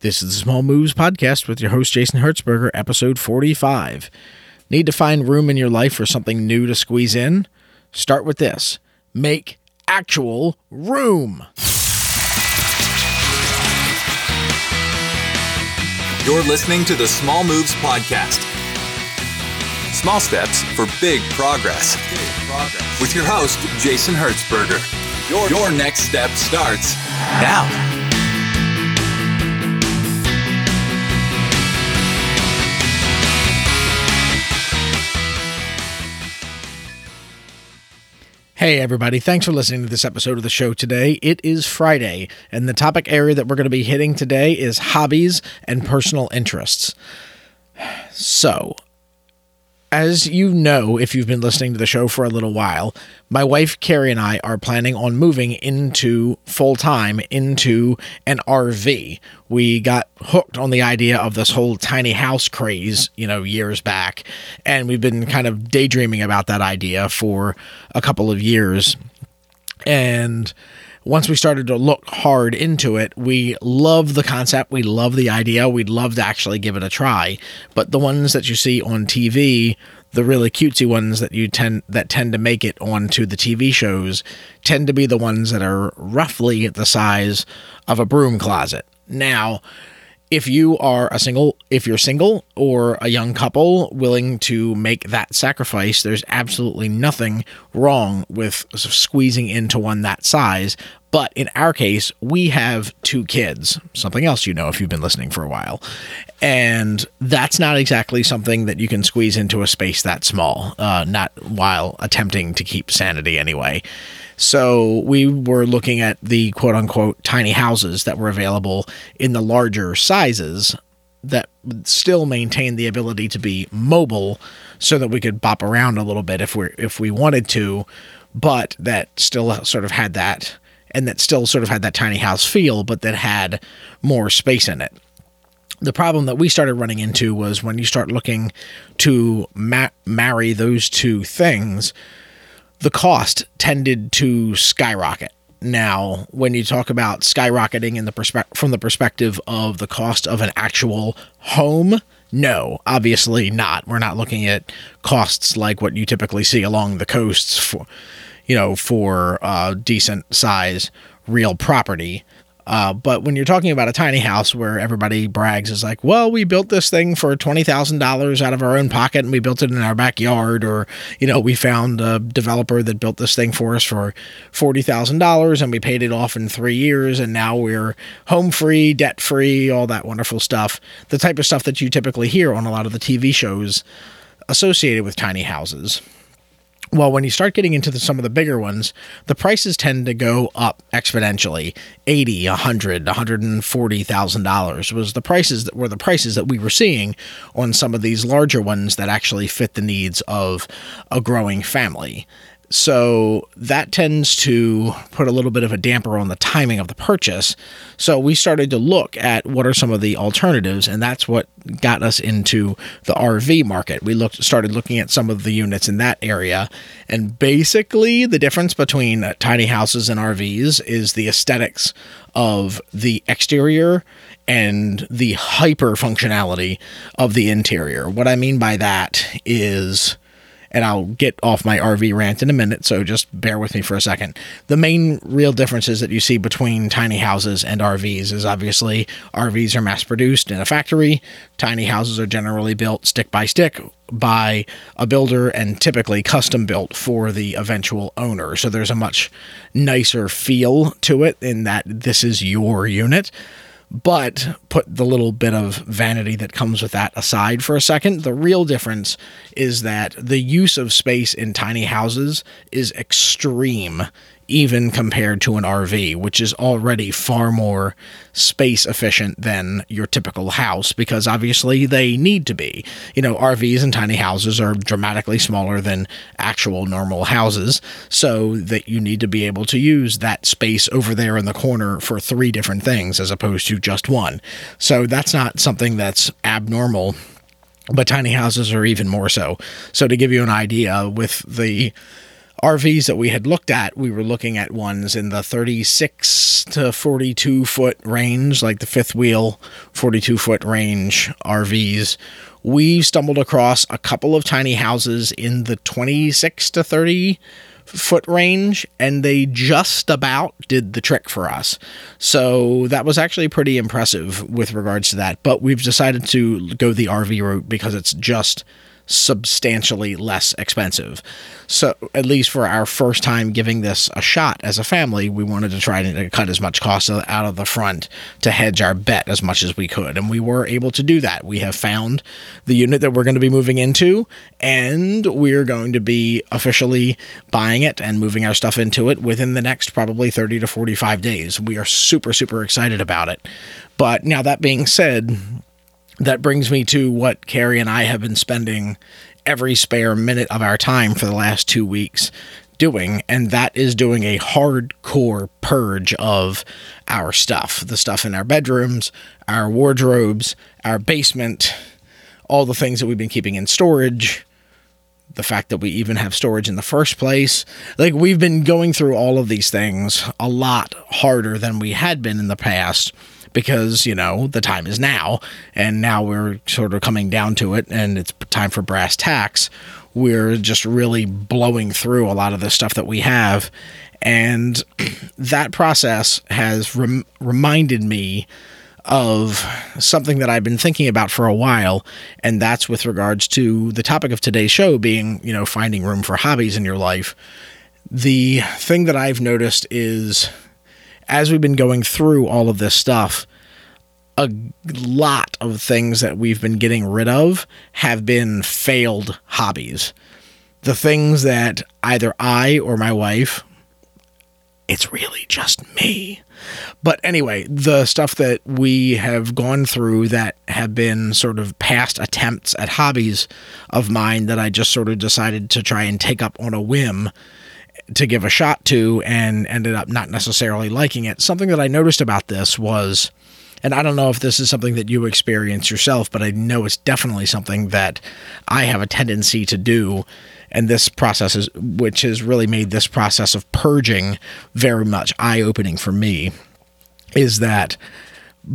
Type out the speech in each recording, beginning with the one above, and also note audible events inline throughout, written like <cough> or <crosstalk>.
This is the Small Moves Podcast with your host, Jason Hertzberger, episode 45. Need to find room in your life for something new to squeeze in? Start with this make actual room. You're listening to the Small Moves Podcast. Small steps for big progress. With your host, Jason Hertzberger. Your, your next step starts now. Hey, everybody. Thanks for listening to this episode of the show today. It is Friday, and the topic area that we're going to be hitting today is hobbies and personal interests. <sighs> So, as you know, if you've been listening to the show for a little while, my wife Carrie and I are planning on moving into full time into an RV. We got hooked on the idea of this whole tiny house craze, you know, years back, and we've been kind of daydreaming about that idea for a couple of years. And once we started to look hard into it, we love the concept. We love the idea. We'd love to actually give it a try. But the ones that you see on TV, the really cutesy ones that you tend that tend to make it onto the TV shows, tend to be the ones that are roughly the size of a broom closet. Now, if you are a single if you're single or a young couple willing to make that sacrifice there's absolutely nothing wrong with squeezing into one that size but in our case, we have two kids, something else you know if you've been listening for a while. And that's not exactly something that you can squeeze into a space that small, uh, not while attempting to keep sanity anyway. So we were looking at the quote unquote tiny houses that were available in the larger sizes that still maintain the ability to be mobile so that we could bop around a little bit if we if we wanted to, but that still sort of had that and that still sort of had that tiny house feel, but that had more space in it. The problem that we started running into was when you start looking to ma- marry those two things, the cost tended to skyrocket. Now, when you talk about skyrocketing in the perspe- from the perspective of the cost of an actual home, no, obviously not. We're not looking at costs like what you typically see along the coasts for you know, for uh, decent size real property. Uh, but when you're talking about a tiny house where everybody brags is like, well, we built this thing for twenty thousand dollars out of our own pocket, and we built it in our backyard, or you know, we found a developer that built this thing for us for forty thousand dollars, and we paid it off in three years, and now we're home free, debt free, all that wonderful stuff. The type of stuff that you typically hear on a lot of the TV shows associated with tiny houses well, when you start getting into the, some of the bigger ones, the prices tend to go up exponentially. 80, 100, 140,000 dollars was the prices that were the prices that we were seeing on some of these larger ones that actually fit the needs of a growing family. So that tends to put a little bit of a damper on the timing of the purchase. So we started to look at what are some of the alternatives, and that's what got us into the RV market. We looked started looking at some of the units in that area, and basically the difference between tiny houses and RVs is the aesthetics of the exterior and the hyper functionality of the interior. What I mean by that is and I'll get off my RV rant in a minute, so just bear with me for a second. The main real differences that you see between tiny houses and RVs is obviously RVs are mass produced in a factory, tiny houses are generally built stick by stick by a builder and typically custom built for the eventual owner. So there's a much nicer feel to it in that this is your unit. But put the little bit of vanity that comes with that aside for a second. The real difference is that the use of space in tiny houses is extreme even compared to an RV, which is already far more space efficient than your typical house because obviously they need to be. You know, RVs and tiny houses are dramatically smaller than actual normal houses, so that you need to be able to use that space over there in the corner for three different things as opposed to just one. So that's not something that's abnormal but tiny houses are even more so. So to give you an idea with the RVs that we had looked at, we were looking at ones in the 36 to 42 foot range, like the fifth wheel 42 foot range RVs. We stumbled across a couple of tiny houses in the 26 to 30 foot range and they just about did the trick for us. So that was actually pretty impressive with regards to that. But we've decided to go the RV route because it's just substantially less expensive. So, at least for our first time giving this a shot as a family, we wanted to try to cut as much cost out of the front to hedge our bet as much as we could. And we were able to do that. We have found the unit that we're going to be moving into, and we're going to be officially buying it and moving our stuff into it within the next probably 30 to 45 days. We are super, super excited about it. But now, that being said, that brings me to what Carrie and I have been spending every spare minute of our time for the last two weeks doing, and that is doing a hardcore purge of our stuff the stuff in our bedrooms, our wardrobes, our basement, all the things that we've been keeping in storage. The fact that we even have storage in the first place. Like, we've been going through all of these things a lot harder than we had been in the past because, you know, the time is now, and now we're sort of coming down to it, and it's time for brass tacks. We're just really blowing through a lot of the stuff that we have. And <clears throat> that process has rem- reminded me of something that I've been thinking about for a while, and that's with regards to the topic of today's show being, you know, finding room for hobbies in your life. The thing that I've noticed is as we've been going through all of this stuff, a lot of things that we've been getting rid of have been failed hobbies. The things that either I or my wife, it's really just me. But anyway, the stuff that we have gone through that have been sort of past attempts at hobbies of mine that I just sort of decided to try and take up on a whim to give a shot to and ended up not necessarily liking it. Something that I noticed about this was, and I don't know if this is something that you experience yourself, but I know it's definitely something that I have a tendency to do. And this process is, which has really made this process of purging very much eye opening for me, is that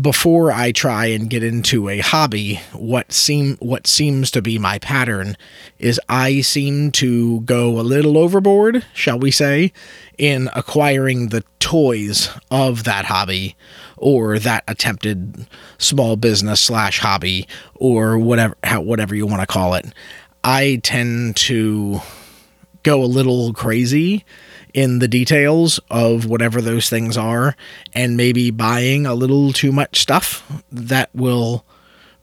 before I try and get into a hobby, what seem what seems to be my pattern is I seem to go a little overboard, shall we say, in acquiring the toys of that hobby or that attempted small business slash hobby or whatever whatever you want to call it. I tend to go a little crazy in the details of whatever those things are and maybe buying a little too much stuff that will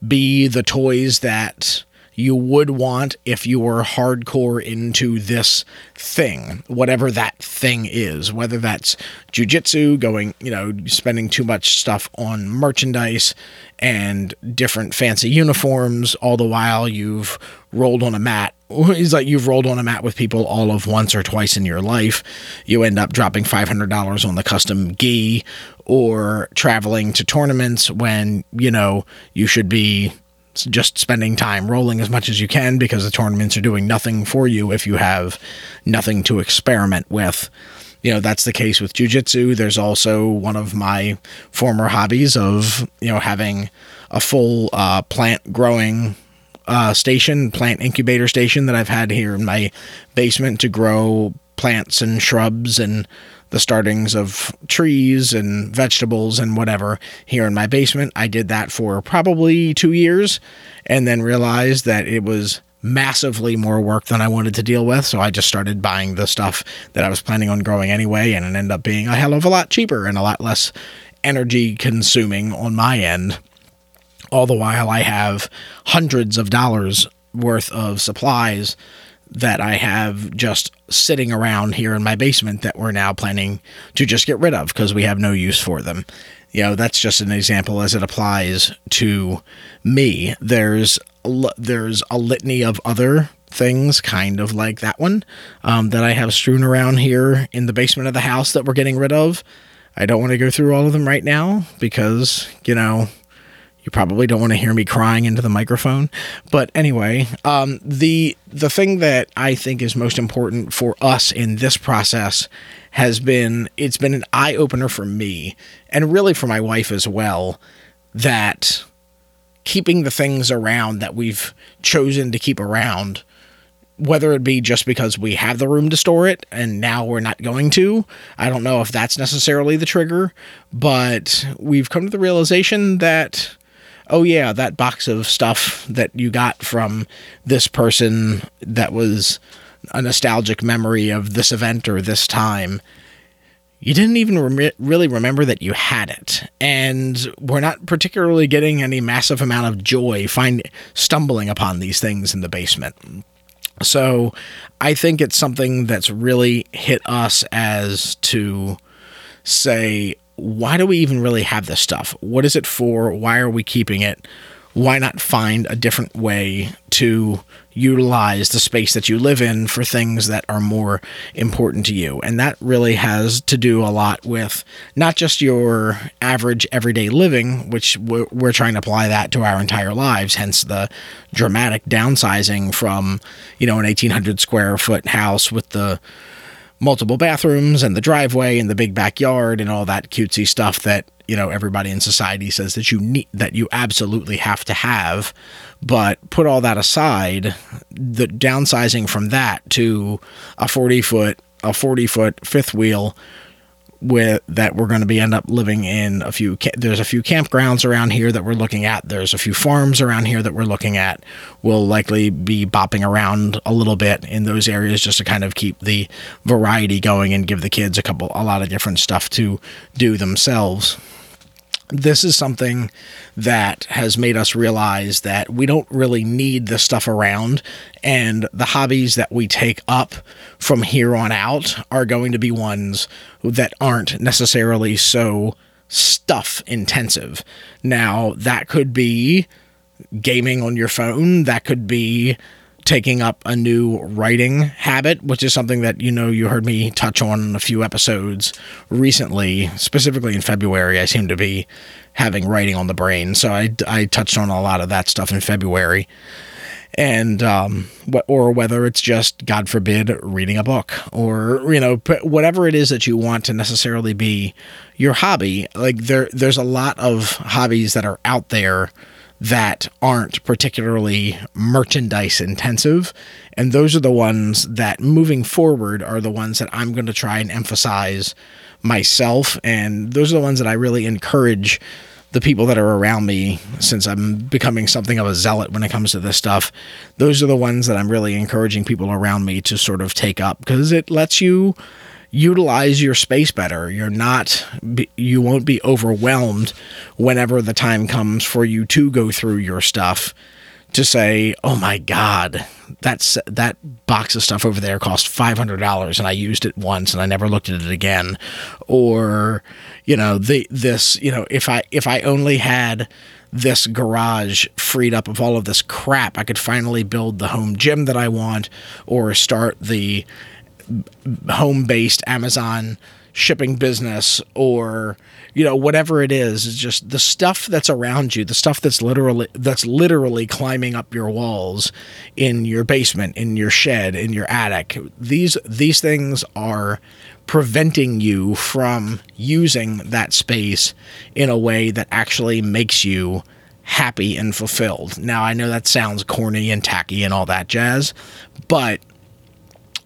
be the toys that you would want if you were hardcore into this thing, whatever that thing is, whether that's jujitsu, going, you know, spending too much stuff on merchandise and different fancy uniforms, all the while you've rolled on a mat. <laughs> It's like you've rolled on a mat with people all of once or twice in your life. You end up dropping $500 on the custom gi or traveling to tournaments when, you know, you should be just spending time rolling as much as you can because the tournaments are doing nothing for you if you have nothing to experiment with. You know, that's the case with jujitsu. There's also one of my former hobbies of, you know, having a full uh, plant growing uh, station, plant incubator station that I've had here in my basement to grow plants and shrubs and the startings of trees and vegetables and whatever here in my basement. I did that for probably two years and then realized that it was massively more work than I wanted to deal with. So I just started buying the stuff that I was planning on growing anyway, and it ended up being a hell of a lot cheaper and a lot less energy consuming on my end. All the while, I have hundreds of dollars worth of supplies that I have just sitting around here in my basement that we're now planning to just get rid of because we have no use for them. You know, that's just an example as it applies to me. There's there's a litany of other things kind of like that one um, that I have strewn around here in the basement of the house that we're getting rid of. I don't want to go through all of them right now because, you know, You probably don't want to hear me crying into the microphone. But anyway, um, the the thing that I think is most important for us in this process has been it's been an eye opener for me and really for my wife as well that keeping the things around that we've chosen to keep around whether it be just because we have the room to store it and now we're not going to. I don't know if that's necessarily the trigger, but we've come to the realization that oh yeah, that box of stuff that you got from this person that was a nostalgic memory of this event or this time. You didn't even rem- really remember that you had it, and we're not particularly getting any massive amount of joy find stumbling upon these things in the basement. So, I think it's something that's really hit us as to say, why do we even really have this stuff? What is it for? Why are we keeping it? Why not find a different way to utilize the space that you live in for things that are more important to you? And that really has to do a lot with not just your average everyday living, which we're, trying to apply that to our entire lives, hence the dramatic downsizing from, you know, an 1800 square foot house with the multiple bathrooms and the driveway and the big backyard and all that cutesy stuff that you know everybody in society says that you need that you absolutely have to have. But put all that aside the downsizing from that to a 40 foot a 40 foot fifth wheel with that we're going to be end up living in a few there's a few campgrounds around here that we're looking at there's a few farms around here that we're looking at. We'll likely be bopping around a little bit in those areas just to kind of keep the variety going and give the kids a couple a lot of different stuff to do themselves this is something that has made us realize that we don't really need this stuff around. And the hobbies that we take up from here on out are going to be ones that aren't necessarily so stuff intensive. Now, that could be gaming on your phone, that could be taking up a new writing habit, which is something that you know you heard me touch on in a few episodes recently, specifically in February. I seem to be having writing on the brain, so I, I touched on a lot of that stuff in February. And um, or whether it's just God forbid reading a book or you know whatever it is that you want to necessarily be your hobby. Like there there's a lot of hobbies that are out there that aren't particularly merchandise intensive. And those are the ones that moving forward are the ones that I'm going to try and emphasize myself. And those are the ones that I really encourage the people that are around me since I'm becoming something of a zealot when it comes to this stuff. Those are the ones that I'm really encouraging people around me to sort of take up because it lets you utilize your space better. You're not, you won't be overwhelmed whenever the time comes for you to go through your stuff to say, "Oh my God, that's that box of stuff over there cost five hundred dollars, and I used it once, and I never looked at it again," or you know, the this, you know, if I if I only had this garage freed up of all of this crap, I could finally build the home gym that I want, or start the home based Amazon shipping business or you know whatever it is it's just the stuff that's around you the stuff that's literally that's literally climbing up your walls in your basement in your shed in your attic. These these things are preventing you from using that space in a way that actually makes you happy and fulfilled. Now i know that sounds corny and tacky and all that jazz but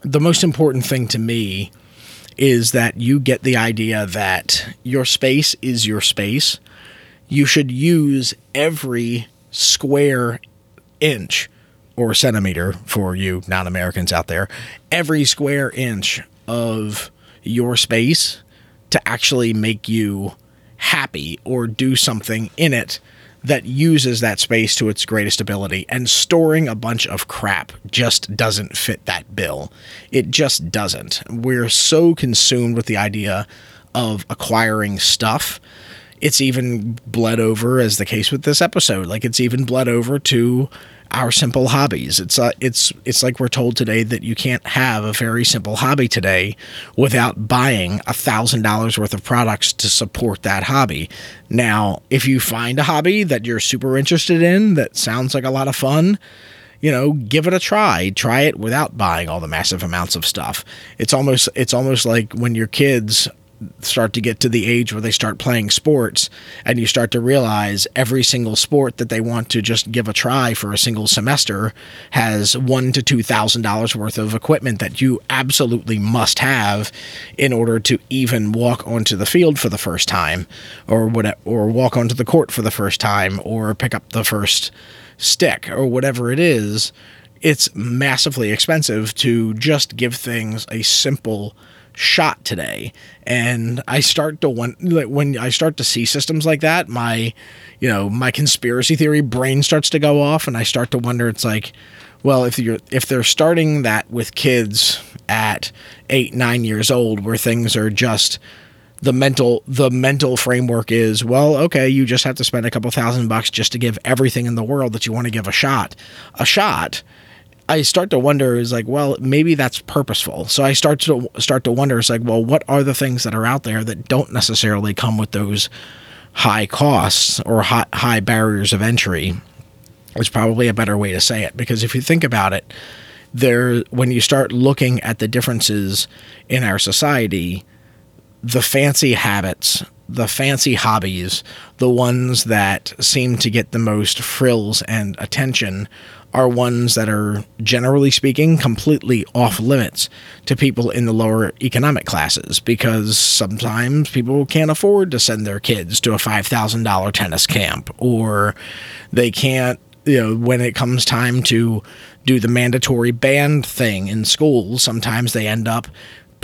the most important thing to me is that you get the idea that your space is your space. You should use every square inch or centimeter for you non Americans out there, every square inch of your space to actually make you happy or do something in it that uses that space to its greatest ability. And storing a bunch of crap just doesn't fit that bill. It just doesn't. We're so consumed with the idea of acquiring stuff it's even bled over, as the case with this episode. Like it's even bled over to our simple hobbies. It's uh, it's it's like we're told today that you can't have a very simple hobby today without buying a thousand dollars worth of products to support that hobby. Now, if you find a hobby that you're super interested in that sounds like a lot of fun, you know, give it a try. Try it without buying all the massive amounts of stuff. It's almost it's almost like when your kids start to get to the age where they start playing sports and you start to realize every single sport that they want to just give a try for a single semester has one to two thousand dollars worth of equipment that you absolutely must have in order to even walk onto the field for the first time or what or walk onto the court for the first time or pick up the first stick or whatever it is. It's massively expensive to just give things a simple shot today. And i start to when when i start to see systems like that my you know my conspiracy theory brain starts to go off and i start to wonder it's like well if you're if they're starting that with kids at 8 9 years old where things are just the mental the mental framework is well okay you just have to spend a couple thousand bucks just to give everything in the world that you want to give a shot. A shot I start to wonder is like, well, maybe that's purposeful. So I start to start to wonder is like, well, what are the things that are out there that don't necessarily come with those high costs or high, high barriers of entry? Is probably a better way to say it because if you think about it, there when you start looking at the differences in our society, the fancy habits, the fancy hobbies, the ones that seem to get the most frills and attention are ones that are, generally speaking, completely off limits to people in the lower economic classes because sometimes people can't afford to send their kids to a $5,000 tennis camp or they can't, you know, when it comes time to do the mandatory band thing in schools, sometimes they end up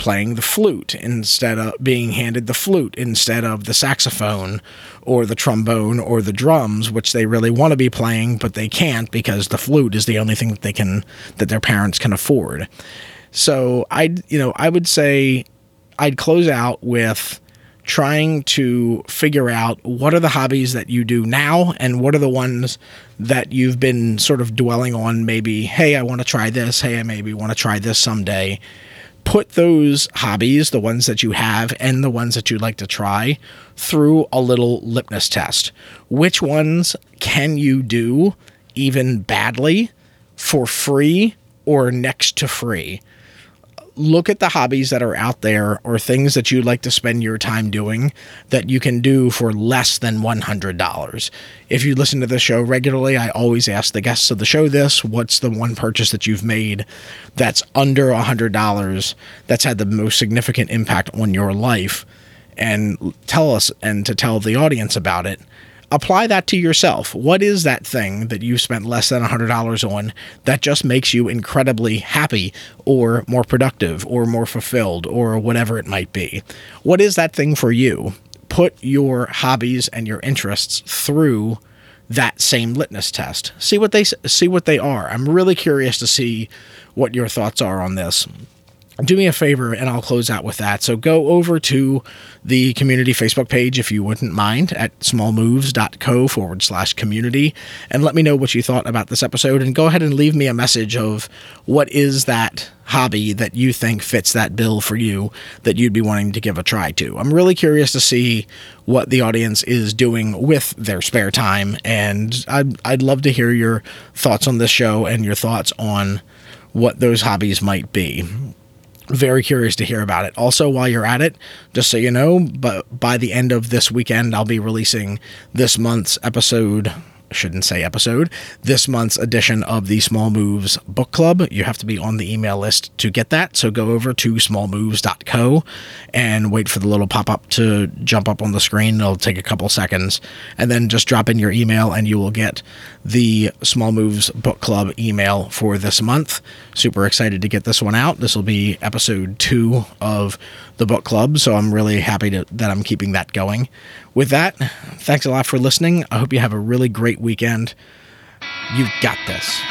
playing the flute instead of being handed the flute instead of the saxophone or the trombone or the drums which they really want to be playing but they can't because the flute is the only thing that they can that their parents can afford. So i you know i would say i'd close out with trying to figure out what are the hobbies that you do now and what are the ones that you've been sort of dwelling on maybe hey i want to try this. Hey i maybe want to try this someday put those hobbies, the ones that you have and the ones that you'd like to try, through a little litmus test. Which ones can you do even badly for free or next to free? Look at the hobbies that are out there or things that you'd like to spend your time doing that you can do for less than $100. If you listen to the show regularly, I always ask the guests of the show this what's the one purchase that you've made that's under $100 that's had the most significant impact on your life? And tell us and to tell the audience about it apply that to yourself. What is that thing that you spent less than $100 on that just makes you incredibly happy or more productive or more fulfilled or whatever it might be? What is that thing for you? Put your hobbies and your interests through that same litmus test. See what they see what they are. I'm really curious to see what your thoughts are on this do me a favor and I'll close out with that. So go over to the community Facebook page if you wouldn't mind at smallmoves.co forward slash community and let me know what you thought about this episode and go ahead and leave me a message of what is that hobby that you think fits that bill for you that you'd be wanting to give a try to. I'm really curious to see what the audience is doing with their spare time and I'd, I'd love to hear your thoughts on this show and your thoughts on what those hobbies might be very curious to hear about it. Also, while you're at it, just so you know, but by the end of this weekend, I'll be releasing this month's episode shouldn't say episode, this month's edition of the Small Moves Book Club. You have to be on the email list to get that. So go over to smallmoves.co and wait for the little pop up to jump up on the screen. It'll take a couple seconds. And then just drop in your email and you will get the Small Moves Book Club email for this month. Super excited to get this one out. This will be episode two of the book club. So I'm really happy to, that I'm keeping that going. With that, thanks a lot for listening. I hope you have a really great weekend. You've got this.